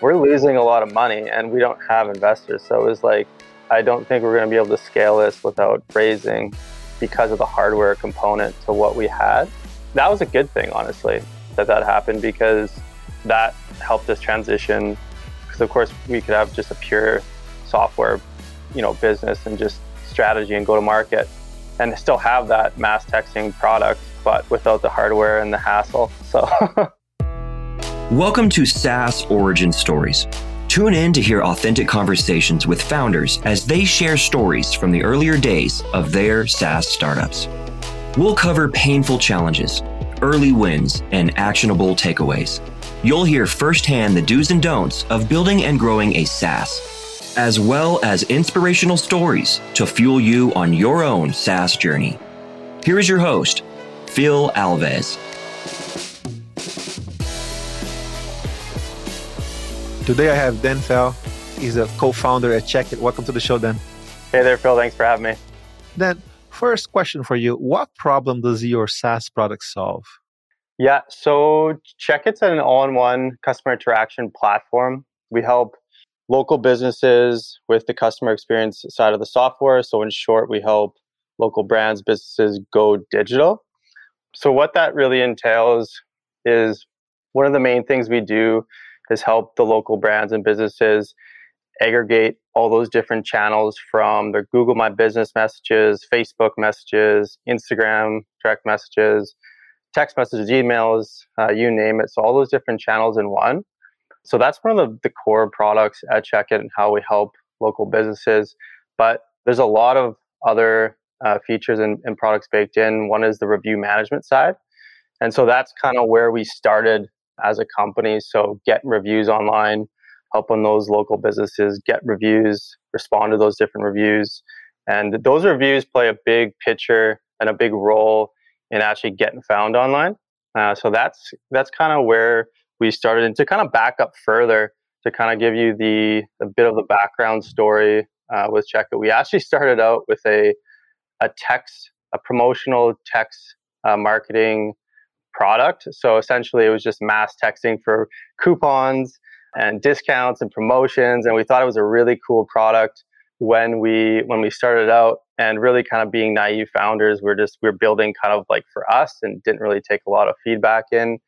we're losing a lot of money and we don't have investors. So it was like, I don't think we're going to be able to scale this without raising because of the hardware component to what we had. That was a good thing, honestly, that that happened because that helped us transition. Because of course we could have just a pure software, you know, business and just strategy and go to market and still have that mass texting product, but without the hardware and the hassle. So Welcome to SaaS Origin Stories. Tune in to hear authentic conversations with founders as they share stories from the earlier days of their SaaS startups. We'll cover painful challenges, early wins, and actionable takeaways. You'll hear firsthand the do's and don'ts of building and growing a SaaS, as well as inspirational stories to fuel you on your own SaaS journey. Here is your host, Phil Alves. Today I have Dan Fayle. He's a co-founder at Chekkit. Welcome to the show, Dan. Hey there, Phil. Thanks for having me. Dan, first question for you. What problem does your SaaS product solve? Yeah, so Chekkit's an all-in-one customer interaction platform. We help local businesses with the customer experience side of the software. So in short, we help local brands, businesses go digital. So what that really entails is one of the main things we do has helped the local brands and businesses aggregate all those different channels from their Google My Business messages, Facebook messages, Instagram direct messages, text messages, emails, uh, you name it. So all those different channels in one. So that's one of the, the core products at Chekkit and how we help local businesses. But there's a lot of other uh, features and, and products baked in. One is the review management side. And so that's kind of where we started as a company. So getting reviews online, helping those local businesses get reviews, respond to those different reviews. And those reviews play a big picture and a big role in actually getting found online. Uh, so that's that's kind of where we started. And to kind of back up further, to kind of give you the a bit of the background story uh, with Chekkit, we actually started out with a a text, a promotional text uh, marketing product. So essentially, it was just mass texting for coupons and discounts and promotions, and we thought it was a really cool product when we when we started out. And really, kind of being naive founders, we're just we're building kind of like for us, and didn't really take a lot of feedback in.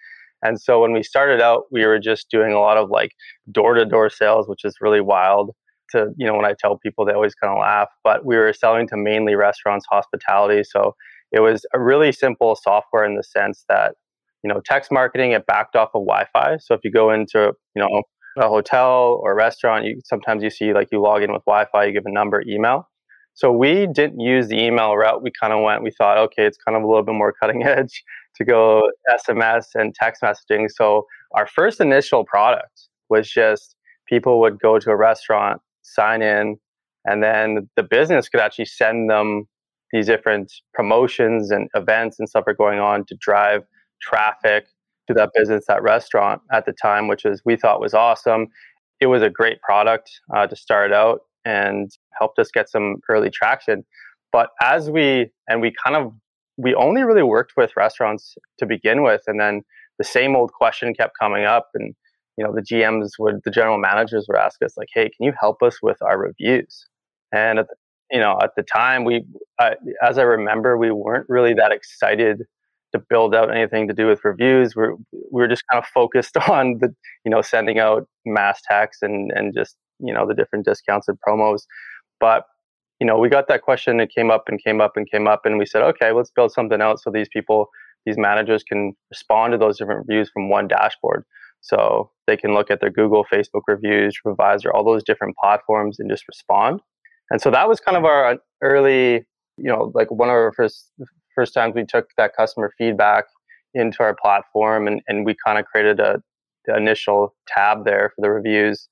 And so when we started out, we were just doing a lot of like door to door sales, which is really wild. To you know, when I tell people, they always kind of laugh. But we were selling to mainly restaurants, hospitality. So it was a really simple software in the sense that you know text marketing it backed off of wi-fi. So if you go into you know a hotel or a restaurant you sometimes you see like you log in with wi-fi you give a number email. So we didn't use the email route. We kind of went we thought okay it's kind of a little bit more cutting edge to go sms and text messaging. So our first initial product was just people would go to a restaurant sign in and then the business could actually send them these different promotions and events and stuff are going on to drive traffic to that business, that restaurant at the time, which is we thought was awesome. It was a great product uh, to start out and helped us get some early traction. But as we and we kind of we only really worked with restaurants to begin with, and then the same old question kept coming up, and you know the GMs would the general managers would ask us like, "Hey, can you help us with our reviews?" And at the, you know at the time we, uh, as I remember, we weren't really that excited to build out anything to do with reviews. We're we're just kind of focused on the you know sending out mass text and and just you know the different discounts and promos. But you know we got that question. It came up and came up and came up, and we said, okay, let's build something out so these people, these managers, can respond to those different reviews from one dashboard. So they can look at their Google, Facebook reviews, TripAdvisor, all those different platforms, and just respond. And so that was kind of our early, you know, like one of our first first times we took that customer feedback into our platform and, and we kind of created a the initial tab there for the reviews.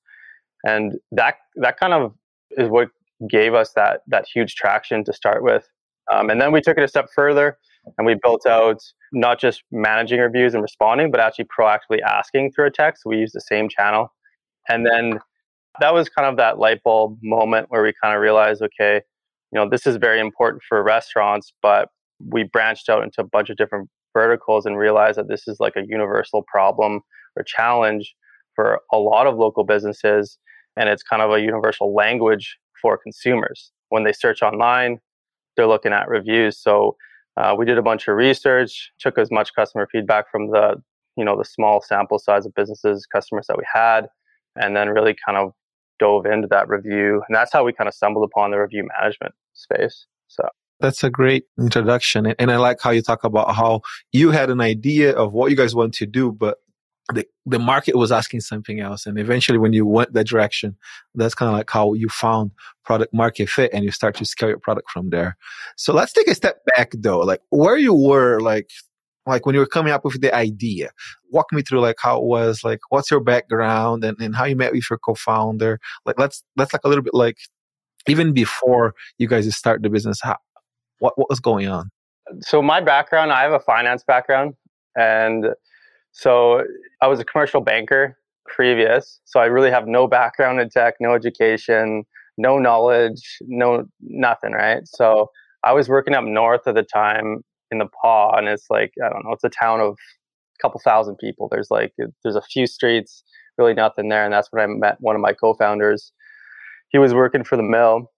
And that that kind of is what gave us that that huge traction to start with. Um, and then we took it a step further and we built out not just managing reviews and responding but actually proactively asking through a text. We use the same channel. And then that was kind of that light bulb moment where we kind of realized okay you know this is very important for restaurants but we branched out into a bunch of different verticals and realized that this is like a universal problem or challenge for a lot of local businesses, and it's kind of a universal language for consumers. When they search online, they're looking at reviews. So uh, we did a bunch of research, took as much customer feedback from the you know the small sample size of businesses, customers that we had, and then really kind of dove into that review, and that's how we kind of stumbled upon the review management space. So that's a great introduction. And I like how you talk about how you had an idea of what you guys want to do, but the, the market was asking something else. And eventually when you went that direction, that's kind of like how you found product market fit and you start to scale your product from there. So let's take a step back though, like where you were like, like when you were coming up with the idea, walk me through like how it was, like what's your background and, and how you met with your co-founder. Like let's, let's like a little bit like even before you guys start the business, how, what, what was going on? So my background, I have a finance background and so I was a commercial banker previous. So I really have no background in tech, no education, no knowledge, no nothing, right? So I was working up north at the time in the Pas, and it's like I don't know, it's a town of a couple thousand people. There's like there's a few streets, really nothing there, and that's when I met one of my co-founders. He was working for the mill.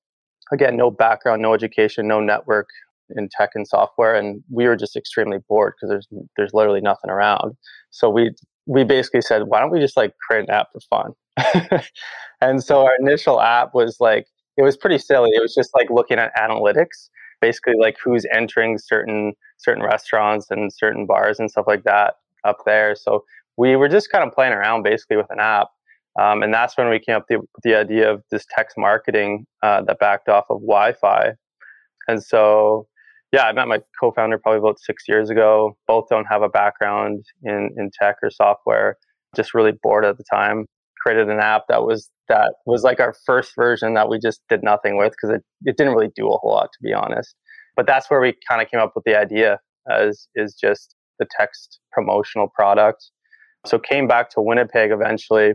Again, no background, no education, no network, in tech and software, and we were just extremely bored because there's there's literally nothing around. So we we basically said, why don't we just like create an app for fun? and so our initial app was like it was pretty silly. It was just like looking at analytics, basically like who's entering certain certain restaurants and certain bars and stuff like that up there. So we were just kind of playing around basically with an app. Um, and that's when we came up with the, the idea of this text marketing uh, that backed off of Wi-Fi. And so yeah, I met my co-founder probably about six years ago. Both don't have a background in in tech or software. Just really bored at the time. Created an app that was that was like our first version that we just did nothing with because it, it didn't really do a whole lot to be honest. But that's where we kind of came up with the idea as is just the text promotional product. So came back to Winnipeg eventually.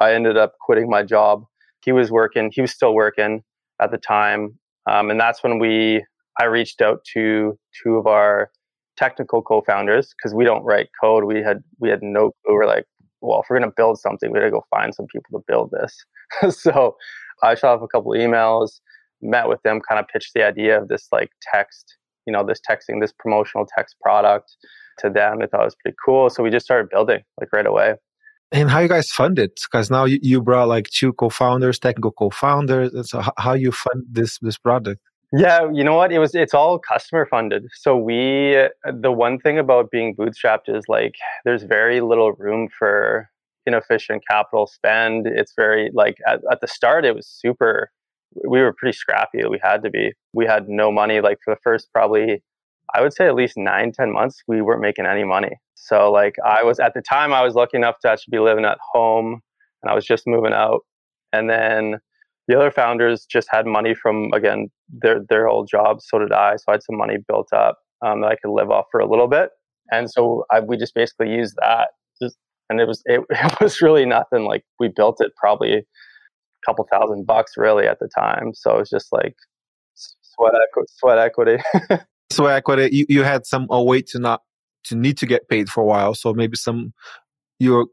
I ended up quitting my job. He was working. He was still working at the time, um, and that's when we I reached out to two of our technical co-founders because we don't write code. We had we had no we were like, well, if we're gonna build something, we gotta go find some people to build this. so I shot off a couple emails, met with them, kind of pitched the idea of this like text, you know, this texting, this promotional text product to them. They thought it was pretty cool. So we just started building like right away. And how you guys fund it? Because now you, you brought like two co-founders, technical co-founders. And so how you fund this this product? Yeah, you know what? It was it's all customer funded. So we the one thing about being bootstrapped is like there's very little room for inefficient capital spend. It's very like at, at the start it was super we were pretty scrappy. We had to be. We had no money like for the first probably I would say at least nine, ten months, we weren't making any money. So like I was at the time I was lucky enough to actually be living at home and I was just moving out. And then the other founders just had money from again their their old jobs. So did I. So I had some money built up um, that I could live off for a little bit, and so I, we just basically used that. Just and it was it, it was really nothing. Like we built it probably a couple thousand bucks really at the time. So it was just like sweat equity. Sweat equity. sweat equity. You you had some a way to not to need to get paid for a while. So maybe some your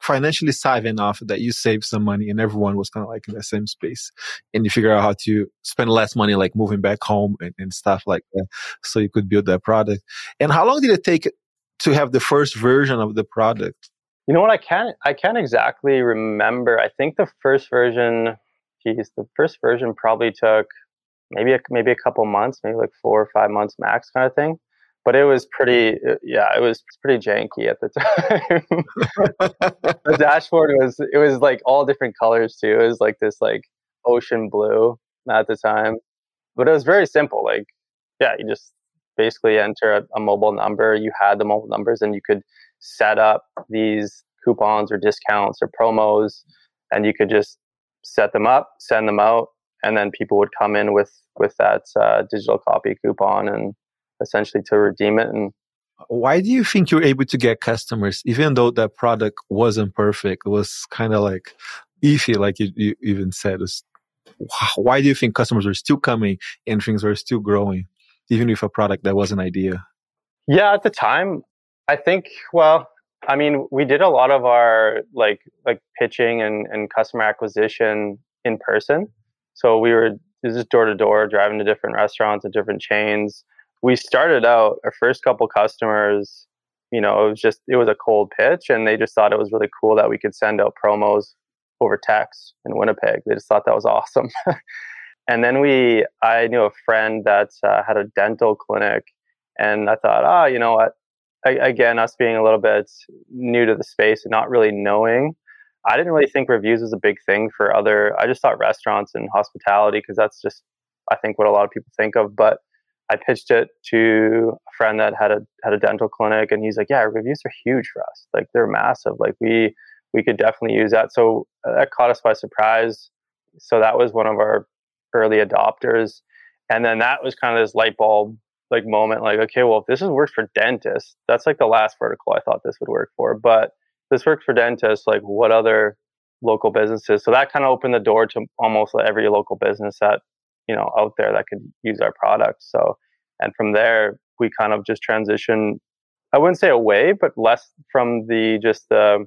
financially savvy enough that you save some money and everyone was kind of like in the same space and you figure out how to spend less money like moving back home and, and stuff like that so you could build that product. And how long did it take to have the first version of the product? You know what? I can't i can't exactly remember. I think the first version geez the first version probably took maybe a, maybe a couple months maybe like four or five months max kind of thing but it was pretty uh, yeah it was pretty janky at the time. The dashboard was it was like all different colors too. It was like this like ocean blue at the time but it was very simple like yeah you just basically enter a, a mobile number. You had the mobile numbers and you could set up these coupons or discounts or promos and you could just set them up send them out and then people would come in with with that uh, digital copy coupon and essentially to redeem it. And why do you think you're able to get customers, even though that product wasn't perfect? It was kind of like iffy, like you, you even said. Why do you think customers are still coming and things are still growing, even with a product that was an idea? Yeah, at the time, I think, well, I mean, we did a lot of our like like pitching and, and customer acquisition in person. So we were just door to door, driving to different restaurants and different chains. We started out our first couple customers, you know, it was just it was a cold pitch, and they just thought it was really cool that we could send out promos over text in Winnipeg. They just thought that was awesome. and then we, I knew a friend that uh, had a dental clinic, and I thought, ah, oh, you know what? I, again, us being a little bit new to the space and not really knowing, I didn't really think reviews was a big thing for other. I just thought restaurants and hospitality because that's just, I think, what a lot of people think of. But I pitched it to a friend that had a had a dental clinic, and he's like, "Yeah, reviews are huge for us. Like they're massive. Like we we could definitely use that." So uh, that caught us by surprise. So that was one of our early adopters, and then that was kind of this light bulb like moment. Like, okay, well, if this is works for dentists, that's like the last vertical I thought this would work for. But this works for dentists. Like, what other local businesses? So that kind of opened the door to almost every local business that you know out there that could use our product. So, and from there we kind of just transition. I wouldn't say away, but less from the just the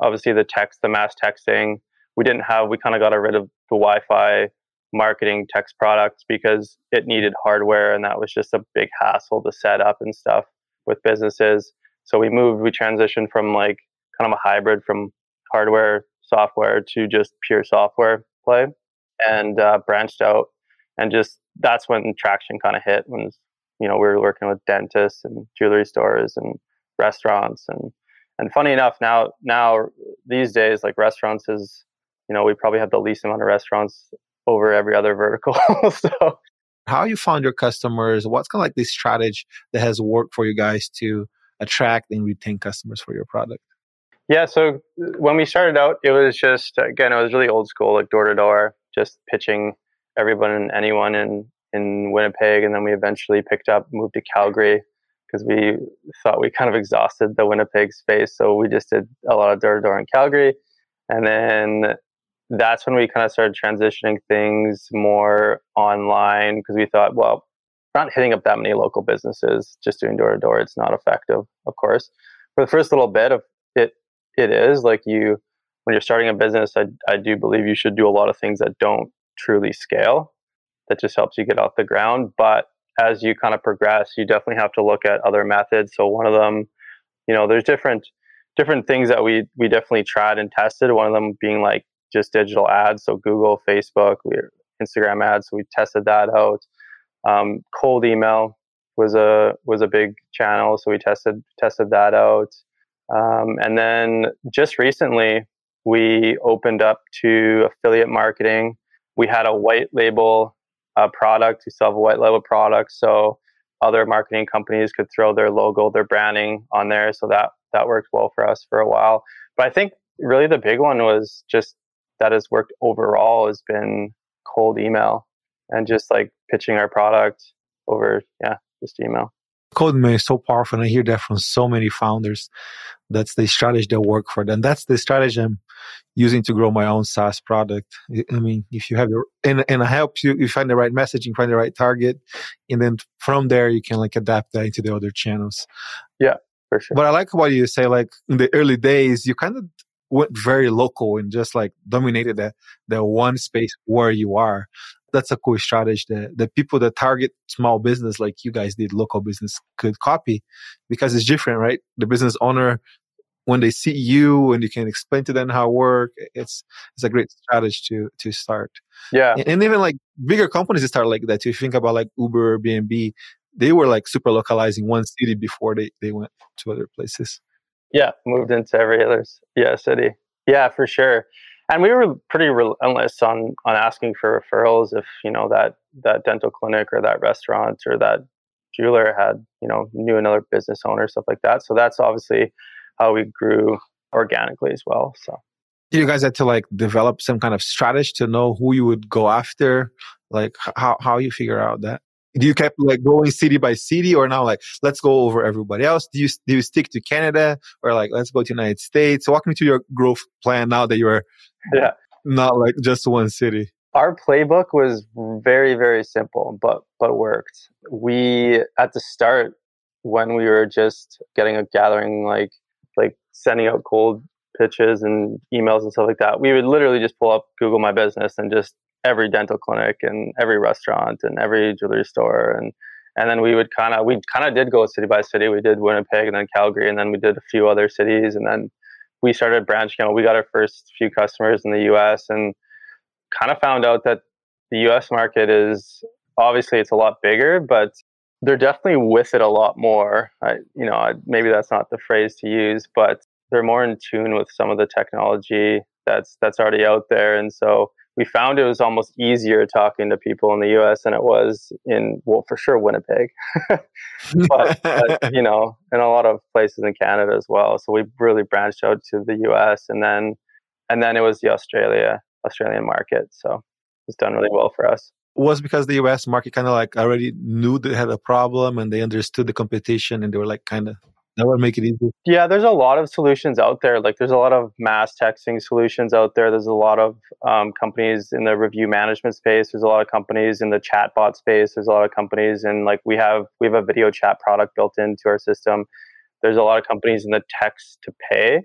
obviously the text, the mass texting. We didn't have. We kind of got rid of the Wi-Fi marketing text products because it needed hardware, and that was just a big hassle to set up and stuff with businesses. So we moved. We transitioned from like kind of a hybrid from hardware software to just pure software play and uh, branched out and just that's when traction kind of hit when you know we were working with dentists and jewelry stores and restaurants and and funny enough now now these days like restaurants is you know we probably have the least amount of restaurants over every other vertical so. How you found your customers what's kind of like this strategy that has worked for you guys to attract and retain customers for your product? Yeah so when we started out it was just again it was really old school like door to door just pitching everyone and anyone in in Winnipeg, and then we eventually picked up, moved to Calgary because we thought we kind of exhausted the Winnipeg space. So we just did a lot of door to door in Calgary, and then that's when we kind of started transitioning things more online because we thought, well, we're not hitting up that many local businesses just doing door to door. It's not effective, of course. For the first little bit of it, it is like you when you're starting a business. I I do believe you should do a lot of things that don't truly scale. That just helps you get off the ground. But as you kind of progress, you definitely have to look at other methods. So one of them, you know, there's different different things that we we definitely tried and tested. One of them being like just digital ads, so Google, Facebook, we Instagram ads. So we tested that out. Um, cold email was a was a big channel, so we tested tested that out. Um, and then just recently, we opened up to affiliate marketing we had a white label uh, product. We sell a white label product, so other marketing companies could throw their logo, their branding on there. So that that worked well for us for a while. But I think really the big one was just that has worked overall has been cold email and just like pitching our product over yeah just email cold email is so powerful and i hear that from so many founders that's the strategy that work for them that's the strategy i'm using to grow my own SaaS product. I mean, if you have the and and I help you, you find the right messaging, find the right target, and then from there you can like adapt that into the other channels. Yeah, for sure. But I like what you say. Like in the early days, you kind of went very local and just like dominated that that one space where you are. That's a cool strategy that the people that target small business like you guys did, local business could copy because it's different, right? The business owner when they see you and you can explain to them how it work it's it's a great strategy to to start. Yeah. And, and even like bigger companies start like that too. If you think about like uber airbnb they were like super localizing one city before they they went to other places. Yeah moved into every other yeah city. Yeah for sure and we were pretty relentless on on asking for referrals if you know that that dental clinic or that restaurant or that jeweler had you know knew another business owner stuff like that. So that's obviously how we grew organically as well. So. You guys had to like develop some kind of strategy to know who you would go after? Like how how you figure out that? Do you kept like going city by city or now like let's go over everybody else? Do you do you stick to canada or like let's go to united states? Walk me to your growth plan now that you're yeah not like just one city our playbook was very very simple but but worked we at the start when we were just getting a gathering like like sending out cold pitches and emails and stuff like that. We would literally just pull up Google My Business and just every dental clinic and every restaurant and every jewelry store and and then we would kind of we kind of did go city by city. We did Winnipeg and then Calgary and then we did a few other cities and then we started branching out. We got our first few customers in the U.S. and kind of found out that the U.S. market is obviously it's a lot bigger, but they're definitely with it a lot more. I, you know, maybe that's not the phrase to use, but they're more in tune with some of the technology that's that's already out there, and so we found it was almost easier talking to people in the U.S. than it was in well, for sure Winnipeg, but, but, you know, in a lot of places in Canada as well. So we really branched out to the U.S. and then and then it was the Australia Australian market. So it's done really well for us. Was because the U.S. market kind of like already knew they had a problem and they understood the competition and they were like kind of that would make it easy. Yeah, there's a lot of solutions out there. Like there's a lot of mass texting solutions out there. There's a lot of um, companies in the review management space. There's a lot of companies in the chatbot space. There's a lot of companies and like we have we have a video chat product built into our system. There's a lot of companies in the text to pay.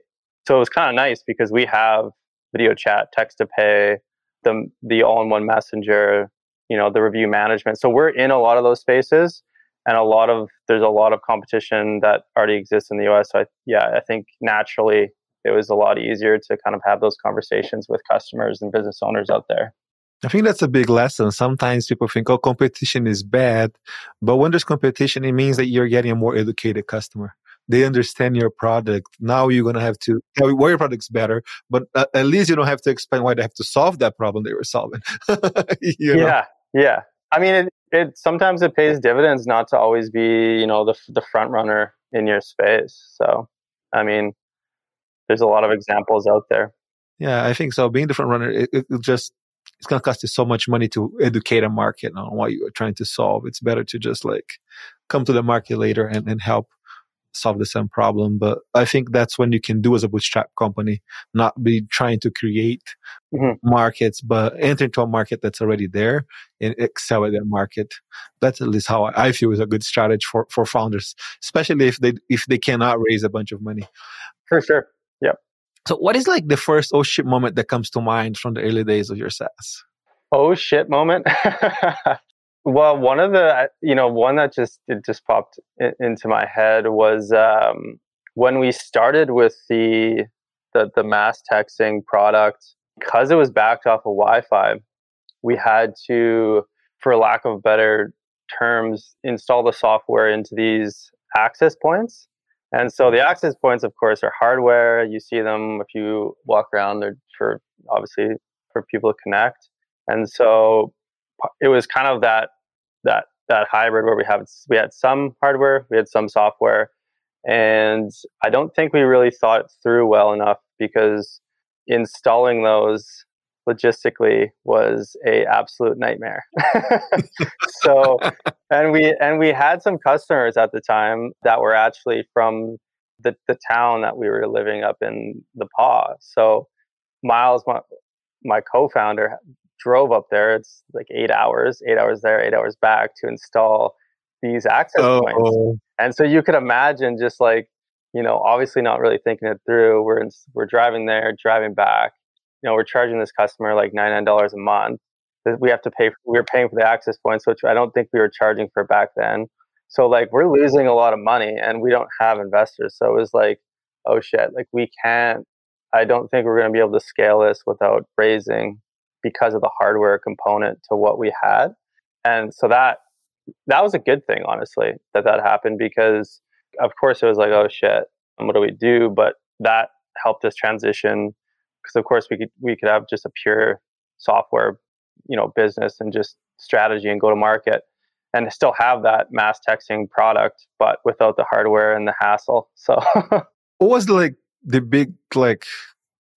So it was kind of nice because we have video chat, text to pay, the the all-in-one messenger, you know, the review management. So we're in a lot of those spaces and a lot of there's a lot of competition that already exists in the US. So I, yeah, I think naturally it was a lot easier to kind of have those conversations with customers and business owners out there. I think that's a big lesson. Sometimes people think, oh, competition is bad. But when there's competition, it means that you're getting a more educated customer. They understand your product. Now you're going to have to tell why your product's better, but uh, at least you don't have to explain why they have to solve that problem they were solving. you know? Yeah. Yeah. I mean, it, it sometimes it pays dividends not to always be, you know, the the front runner in your space. So, I mean, there's a lot of examples out there. Yeah, I think so. Being the front runner, it, it just it's going to cost you so much money to educate a market on what you are trying to solve. It's better to just like come to the market later and, and help solve the same problem. But I think that's when you can do as a bootstrap company, not be trying to create mm-hmm. markets, but enter into a market that's already there and excel at that market. That's at least how I feel is a good strategy for, for founders, especially if they if they cannot raise a bunch of money. For sure. Yep. So what is like the first oh shit moment that comes to mind from the early days of your SaaS? Oh shit moment. Well, one of the you know one that just it just popped in, into my head was um, when we started with the, the the mass texting product because it was backed off of Wi-Fi. We had to, for lack of better terms, install the software into these access points. And so the access points, of course, are hardware. You see them if you walk around. They're for obviously for people to connect. And so it was kind of that that that hybrid where we have we had some hardware, we had some software, and I don't think we really thought through well enough because installing those logistically was a absolute nightmare. so, and we and we had some customers at the time that were actually from the the town that we were living up in the Pas. So, Miles, my, my co-founder, drove up there. It's like eight hours, eight hours there, eight hours back to install these access oh. points. And so you could imagine just like, you know, obviously not really thinking it through. We're in, we're driving there, driving back. You know, we're charging this customer like ninety nine dollars a month. We have to pay. For, we are paying for the access points, which I don't think we were charging for back then. So like we're losing a lot of money, and we don't have investors. So it was like, oh shit, like we can't. I don't think we're going to be able to scale this without raising because of the hardware component to what we had. And so that that was a good thing, honestly, that that happened because of course it was like, oh shit, what do we do? But that helped us transition because of course we could we could have just a pure software, you know, business and just strategy and go to market and still have that mass texting product, but without the hardware and the hassle. So what was like the big like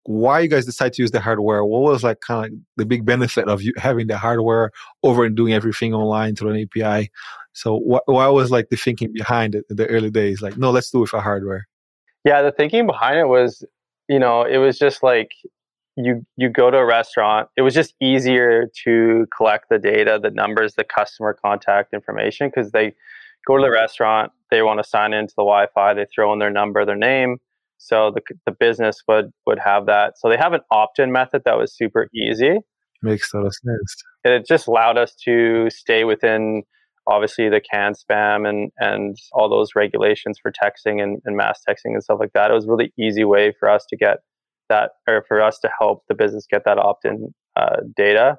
why you guys decide to use the hardware? What was like kind of like the big benefit of you having the hardware over and doing everything online through an API? So what, what was like the thinking behind it in the early days? Like, no, let's do it for hardware. Yeah, the thinking behind it was, you know, it was just like you you go to a restaurant. It was just easier to collect the data, the numbers, the customer contact information because they go to the restaurant, they want to sign into the Wi-Fi, they throw in their number, their name, So the the business would would have that. So they have an opt-in method that was super easy. Makes total sense. It just allowed us to stay within obviously the CAN spam and and all those regulations for texting and, and mass texting and stuff like that. It was a really easy way for us to get that or for us to help the business get that opt-in uh, data.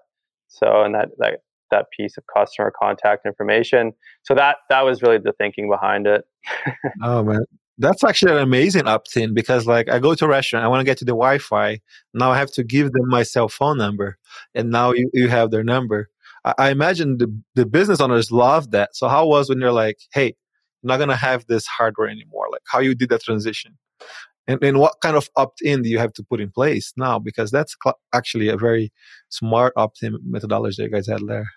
So and that that that piece of customer contact information. So that that was really the thinking behind it. oh man, that's actually an amazing opt-in because like I go to a restaurant, I want to get to the Wi-Fi. Now I have to give them my cell phone number, and now you, you have their number. I, I imagine the the business owners love that. So how was when you're like, hey, I'm not gonna have this hardware anymore? Like how you did that transition, and and what kind of opt-in do you have to put in place now? Because that's cl- actually a very smart opt-in methodology that you guys had there.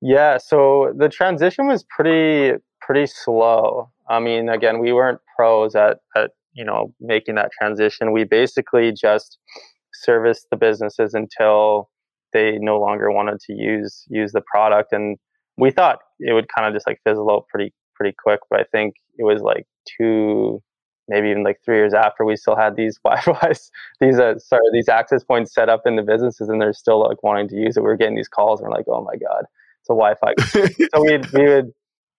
Yeah, so the transition was pretty pretty slow. I mean, again, we weren't pros at at you know making that transition. We basically just serviced the businesses until they no longer wanted to use use the product, and we thought it would kind of just like fizzle out pretty pretty quick. But I think it was like two, maybe even like three years after we still had these Wi-Fi's, these uh, sorry, these access points set up in the businesses, and they're still like wanting to use it. We are getting these calls, and we're like, oh my god it's a Wi-Fi. so we'd we would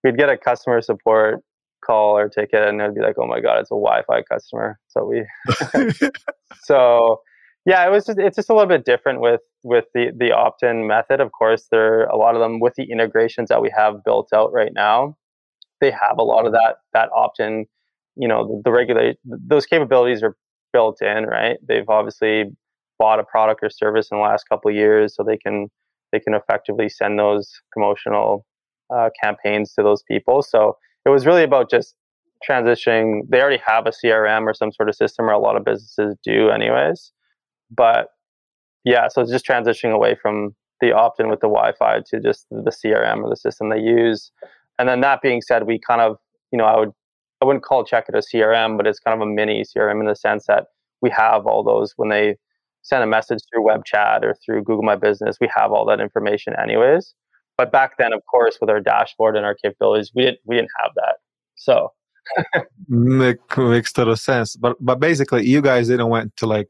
we'd get a customer support call or ticket, and it'd be like, oh my god, it's a Wi-Fi customer. So we, so yeah, it was just it's just a little bit different with with the the opt-in method. Of course, there are a lot of them with the integrations that we have built out right now. They have a lot of that that opt-in. You know, the, the regulate those capabilities are built in, right? They've obviously bought a product or service in the last couple of years, so they can they can effectively send those promotional uh, campaigns to those people. So it was really about just transitioning. They already have a CRM or some sort of system, or a lot of businesses do, anyways. But yeah, so it's just transitioning away from the opt-in with the Wi-Fi to just the CRM or the system they use. And then that being said, we kind of, you know, I would, I wouldn't call Chekkit a CRM, but it's kind of a mini CRM in the sense that we have all those when they send a message through web chat or through Google My Business, we have all that information anyways. But back then, of course, with our dashboard and our capabilities, we didn't we didn't have that. So Make, makes total sense. But but basically, you guys didn't went to like,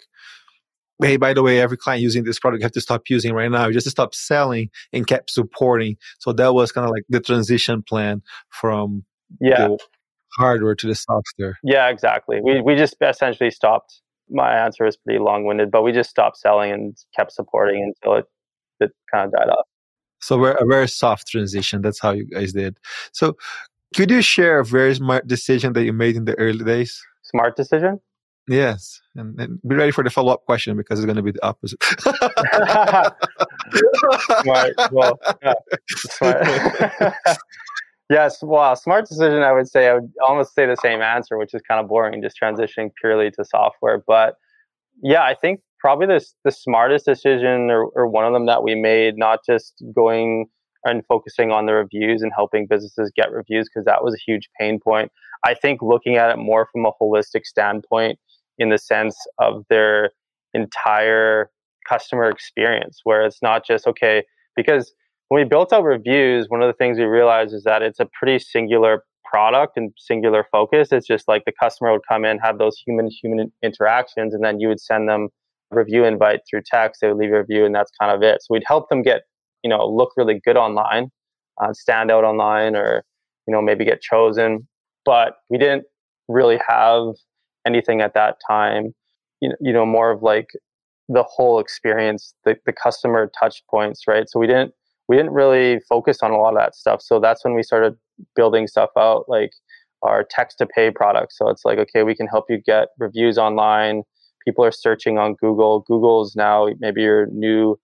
hey, by the way, every client using this product you have to stop using right now. You just stop selling and kept supporting. So that was kind of like the transition plan from yeah hardware to the software. Yeah, exactly. We we just essentially stopped my answer is pretty long winded, but we just stopped selling and kept supporting until it, it kind of died off. So we're a very soft transition. That's how you guys did. So could you share a very smart decision that you made in the early days? Smart decision? Yes. And, and be ready for the follow up question because it's going to be the opposite. smart. Well, yeah, smart. Yes, well, smart decision. I would say I would almost say the same answer, which is kind of boring, just transitioning purely to software. But yeah, I think probably the the smartest decision, or, or one of them that we made, not just going and focusing on the reviews and helping businesses get reviews, because that was a huge pain point. I think looking at it more from a holistic standpoint, in the sense of their entire customer experience, where it's not just okay because when we built out reviews, one of the things we realized is that it's a pretty singular product and singular focus. It's just like the customer would come in, have those human human interactions, and then you would send them review invite through text. They would leave a review, and that's kind of it. So we'd help them get, you know, look really good online, uh, stand out online, or you know maybe get chosen. But we didn't really have anything at that time. You know, you know more of like the whole experience, the the customer touch points, right? So we didn't we didn't really focus on a lot of that stuff. So that's when we started building stuff out, like our text to pay product. So it's like, okay, we can help you get reviews online. People are searching on Google. Google is now maybe your new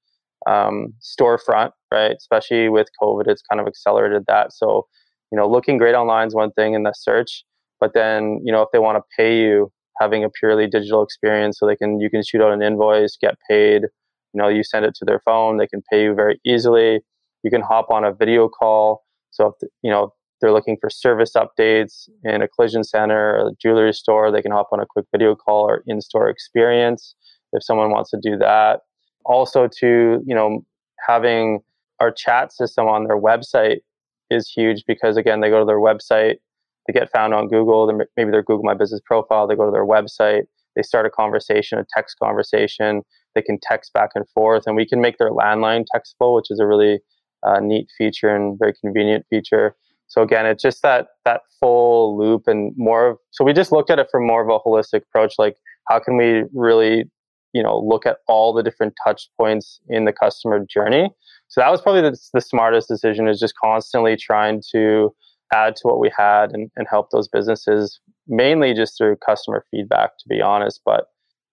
um, storefront, right? Especially with COVID, it's kind of accelerated that. So, you know, looking great online is one thing in the search, but then, you know, if they want to pay you, having a purely digital experience so they can, you can shoot out an invoice, get paid, you know, you send it to their phone, they can pay you very easily you can hop on a video call. So if you know they're looking for service updates in a collision center or a jewelry store, they can hop on a quick video call or in-store experience if someone wants to do that. Also, to you know, having our chat system on their website is huge because again, they go to their website, they get found on Google, maybe their Google My Business profile, they go to their website, they start a conversation, a text conversation. They can text back and forth, and we can make their landline textable, which is a really uh, neat feature and very convenient feature. So again, it's just that that full loop and more of. So we just looked at it from more of a holistic approach, like how can we really, you know, look at all the different touch points in the customer journey. So that was probably the, the smartest decision is just constantly trying to add to what we had and, and help those businesses mainly just through customer feedback to be honest but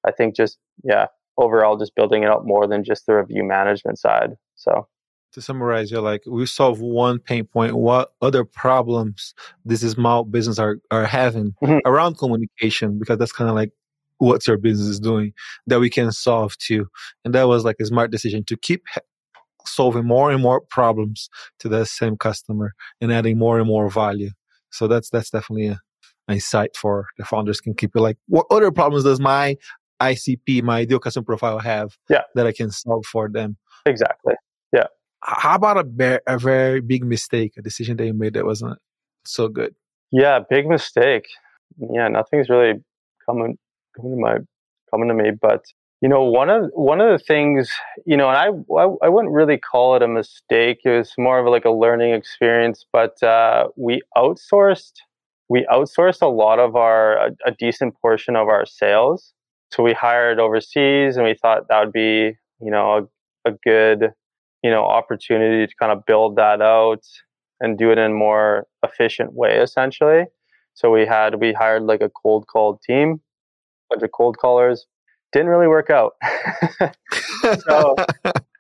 i think just yeah overall just building it up more than just the review management side so to summarize, you're like, we solve one pain point. What other problems these small business are, are having mm-hmm. around communication? Because that's kind of like what your business is doing that we can solve too. And that was like a smart decision to keep solving more and more problems to the same customer and adding more and more value. So that's, that's definitely a, a insight for the founders can keep it like, what other problems does my ICP, my ideal customer profile have yeah. that I can solve for them? Exactly. Yeah. How about a, be- a very big mistake, a decision that you made that wasn't so good? Yeah, big mistake. Yeah, nothing's really coming coming to my coming to me, but you know one of one of the things you know and I, I, I wouldn't really call it a mistake it was more of like a learning experience but uh, we outsourced we outsourced a lot of our a, a, decent portion of our sales so we hired overseas and we thought that would be you know a, a good you know opportunity to kind of build that out and do it in a more efficient way essentially. So we had we hired like a cold call team bunch of cold callers. Didn't really work out. so,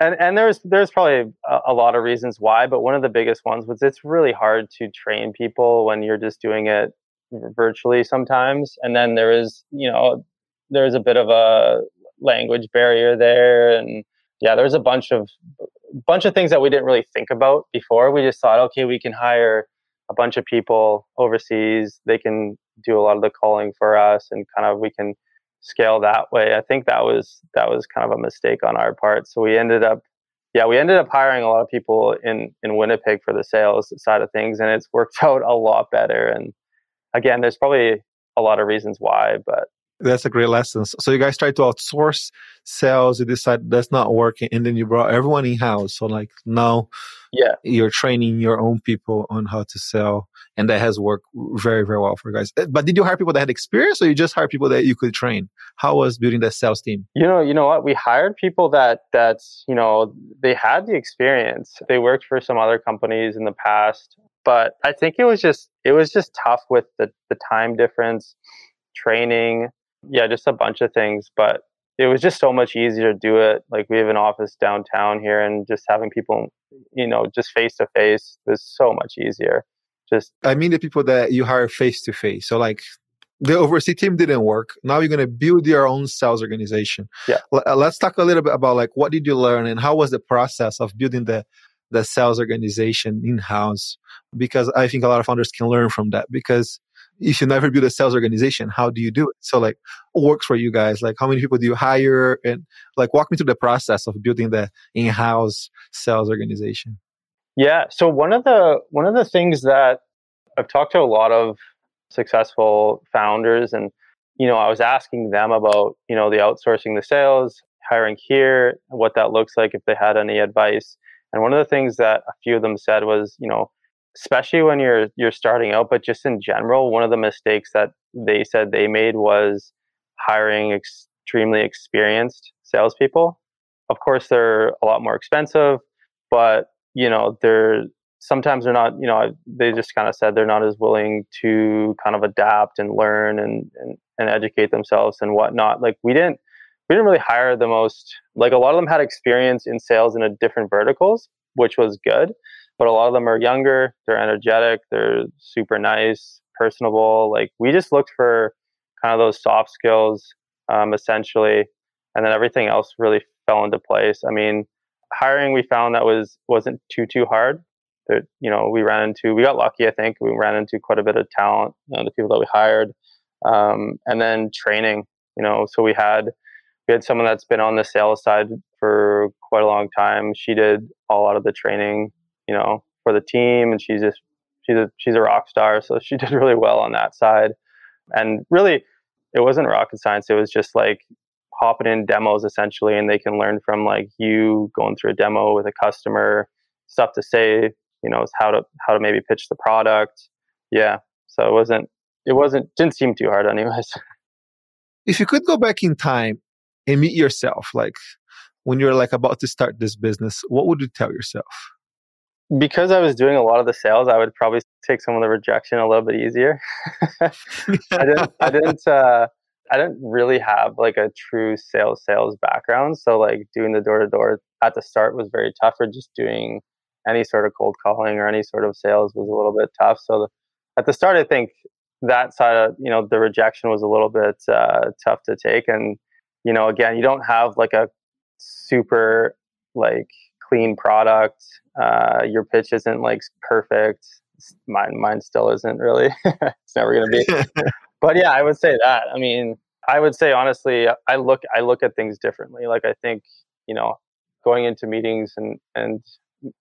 and and there's there's probably a, a, lot of reasons why, but one of the biggest ones was it's really hard to train people when you're just doing it virtually sometimes, and then there is you know there's a bit of a language barrier there, and yeah, there's a bunch of bunch of things that we didn't really think about before. We just thought, okay, we can hire a bunch of people overseas. They can do a lot of the calling for us, and kind of we can scale that way. I think that was that was kind of a mistake on our part. So we ended up yeah, we ended up hiring a lot of people in in Winnipeg for the sales side of things and it's worked out a lot better and again, there's probably a lot of reasons why, but that's a great lesson. So you guys tried to outsource sales, you decided that's not working, and then you brought everyone in house. So like now, yeah, you're training your own people on how to sell, and that has worked very very well for you guys. Eh, but did you hire people that had experience, or you just hire people that you could train? How was building that sales team? You know, you know what? We hired people that that you know they had the experience. They worked for some other companies in the past, but I think it was just it was just tough with the the time difference, training, yeah, just a bunch of things. But it was just so much easier to do it. Like we have an office downtown here, and just having people, you know, just face to face was so much easier. Just I mean the people that you hire face to face. So like the overseas team didn't work. Now you're going to build your own sales organization. Yeah. L- uh, let's talk a little bit about like what did you learn and how was the process of building the the sales organization in house? Because I think a lot of founders can learn from that because if you never build a sales organization, how do you do it? So like what works for you guys? Like how many people do you hire? And like walk me through the process of building the in-house sales organization. Yeah. So one of the one of the things that I've talked to a lot of successful founders and you know, I was asking them about, you know, the outsourcing the sales, hiring here, what that looks like if they had any advice. And one of the things that a few of them said was, you know, especially when you're you're starting out, but just in general, one of the mistakes that they said they made was hiring extremely experienced salespeople. Of course, they're a lot more expensive, but you know they're sometimes they're not. You know, they just kind of said they're not as willing to kind of adapt and learn and and, and educate themselves and whatnot. Like we didn't we didn't really hire the most like a lot of them had experience in sales in a different verticals, which was good but a lot of them are younger they're energetic they're super nice personable like we just looked for kind of those soft skills um, essentially and then everything else really fell into place. I mean hiring we found that was wasn't too too hard. That you know we ran into we got lucky i think we ran into quite a bit of talent you know, the people that we hired um, and then training you know so we had we had someone that's been on the sales side for quite a long time. She did a lot of the training you know, for the team, and she's just she's a she's a rock star. So she did really well on that side, and really it wasn't rocket science. It was just like hopping in demos essentially, and they can learn from like you going through a demo with a customer, stuff to say, you know, how to how to maybe pitch the product. Yeah. So it wasn't it wasn't didn't seem too hard anyways. If you could go back in time and meet yourself, like when you're like about to start this business, what would you tell yourself? Because I was doing a lot of the sales, I would probably take some of the rejection a little bit easier. I didn't, I didn't, uh, I didn't really have like a true sales sales background. So like doing the door to door at the start was very tough. Or just doing any sort of cold calling or any sort of sales was a little bit tough. So the, at the start, I think that side of you know the rejection was a little bit uh, tough to take. And you know, again, you don't have like a super like clean product. Uh, your pitch isn't like perfect. Mine, mine still isn't really. it's never going to be. but yeah, I would say that. I mean, I would say honestly, I look, I look at things differently. Like I think, you know, going into meetings and and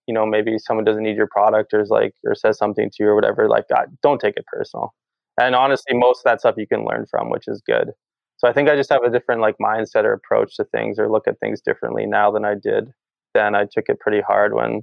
you know maybe someone doesn't need your product or is like or says something to you or whatever. Like, God, don't take it personal. And honestly, most of that stuff you can learn from, which is good. So I think I just have a different like mindset or approach to things or look at things differently now than I did then I took it pretty hard when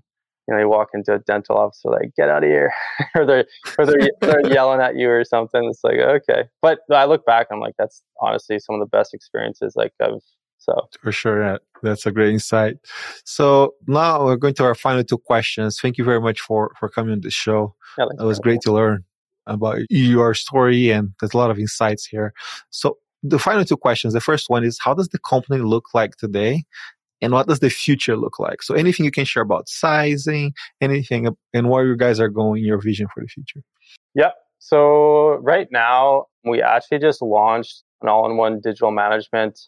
you know you walk into a dental office they're like get out of here or they're or they're, they're yelling at you or something. It's like okay. But i look back i'm like that's honestly some of the best experiences like i've so. For sure yeah. That's a great insight. So now we're going to our final two questions. Thank you very much for for coming on the show. Yeah, it was great to learn about your story and there's a lot of insights here. So the final two questions the first one is how does the company look like today and what does the future look like? So anything you can share about sizing, anything, and where you guys are going, your vision for the future. Yep. So right now we actually just launched an all-in-one digital management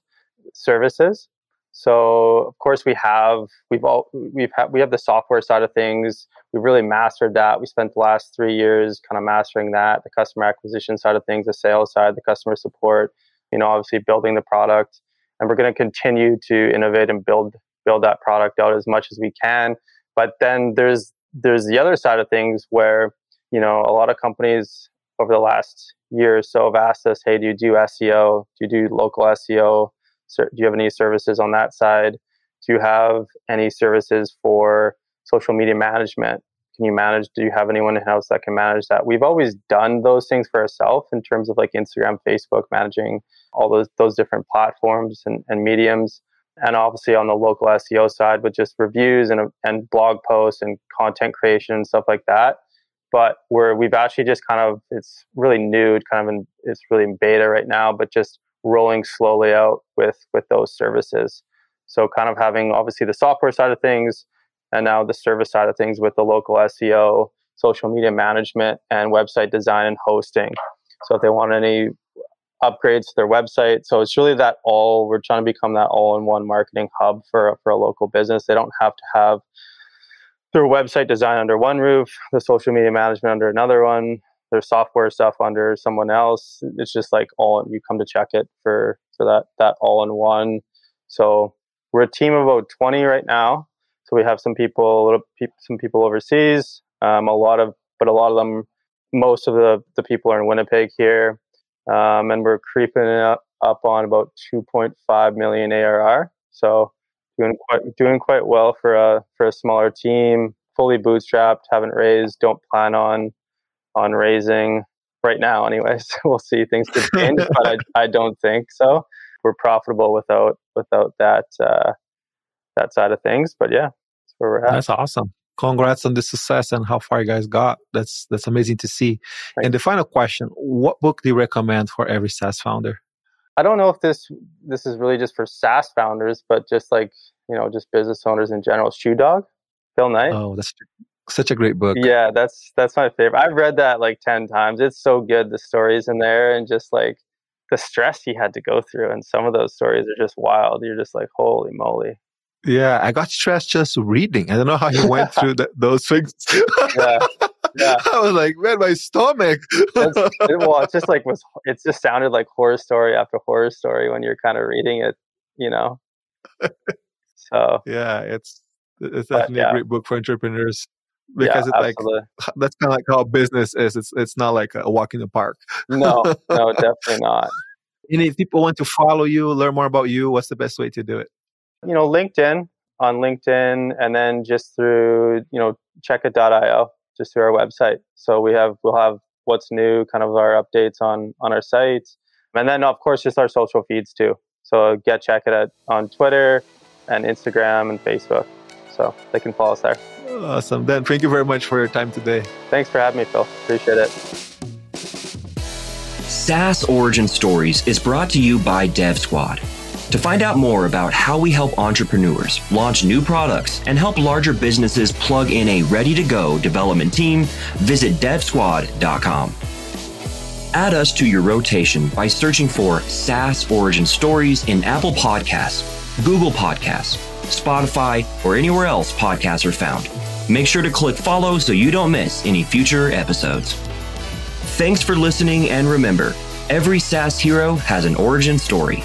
services. So of course we have we've all we've had we have the software side of things. We've really mastered that. We spent the last three years kind of mastering that, the customer acquisition side of things, the sales side, the customer support. You know, obviously building the product and we're going to continue to innovate and build build that product out as much as we can. But then there's there's the other side of things where you know a lot of companies over the last year or so have asked us, hey, do you do SEO? Do you do local SEO? Do you have any services on that side? Do you have any services for social media management? Can you manage? Do you have anyone in house that can manage that? We've always done those things for ourselves in terms of like Instagram, Facebook, managing all those those different platforms and, and mediums. And obviously on the local SEO side with just reviews and and blog posts and content creation and stuff like that. But where we've actually just kind of it's really new, kind of in, it's really in beta right now, but just rolling slowly out with with those services. So kind of having obviously the software side of things, and now the service side of things with the local SEO, social media management, and website design and hosting. So if they want any upgrades to their website, so it's really that all we're trying to become that all-in-one marketing hub for for a local business. They don't have to have their website design under one roof, the social media management under another one, their software stuff under someone else. It's just like all you come to Chekkit for for that that all in one. So we're a team of about 20 right now. So we have some people, some people overseas, um, a lot of, but a lot of them, most of the, the people are in Winnipeg here. Um, and we're creeping up, up on about 2.5 million ARR. So doing quite, doing quite well for a, for a smaller team, fully bootstrapped, haven't raised, don't plan on, on raising right now anyways. we'll see things could change, but I, I don't think so. We're profitable without, without that, uh, that side of things, but yeah, where we're at. That's awesome. Congrats on the success and how far you guys got. That's that's amazing to see. Thanks. And the final question: What book do you recommend for every SaaS founder? I don't know if this this is really just for SaaS founders, but just like you know, just business owners in general. Shoe Dog, Phil Knight. Oh, that's such a great book. Yeah, that's that's my favorite. I've read that like ten times. It's so good. The stories in there and just like the stress he had to go through, and some of those stories are just wild. You're just like, holy moly. Yeah, I got stressed just reading. I don't know how he went through the, those things. yeah, yeah. I was like, man, my stomach. it, well, it just like was. It just sounded like horror story after horror story when you're kind of reading it. You know. So yeah, it's it's definitely yeah. a great book for entrepreneurs because yeah, it's like that's kind of like how business is. It's it's not like a walk in the park. no, no, definitely not. And if people want to follow you, learn more about you, what's the best way to do it? You know, LinkedIn on LinkedIn, and then just through you know chekkit.io, just through our website. So we have we'll have what's new, kind of our updates on on our site, and then of course just our social feeds too. So get Chekkit at on Twitter and Instagram and Facebook. So they can follow us there. Awesome. Dan, thank you very much for your time today. Thanks for having me, Phil. Appreciate it. SaaS Origin Stories is brought to you by DevSquad. To find out more about how we help entrepreneurs launch new products and help larger businesses plug in a ready to go development team, visit devsquad.com. Add us to your rotation by searching for SaaS Origin Stories in Apple Podcasts, Google Podcasts, Spotify, or anywhere else podcasts are found. Make sure to click follow so you don't miss any future episodes. Thanks for listening, and remember every SaaS hero has an origin story.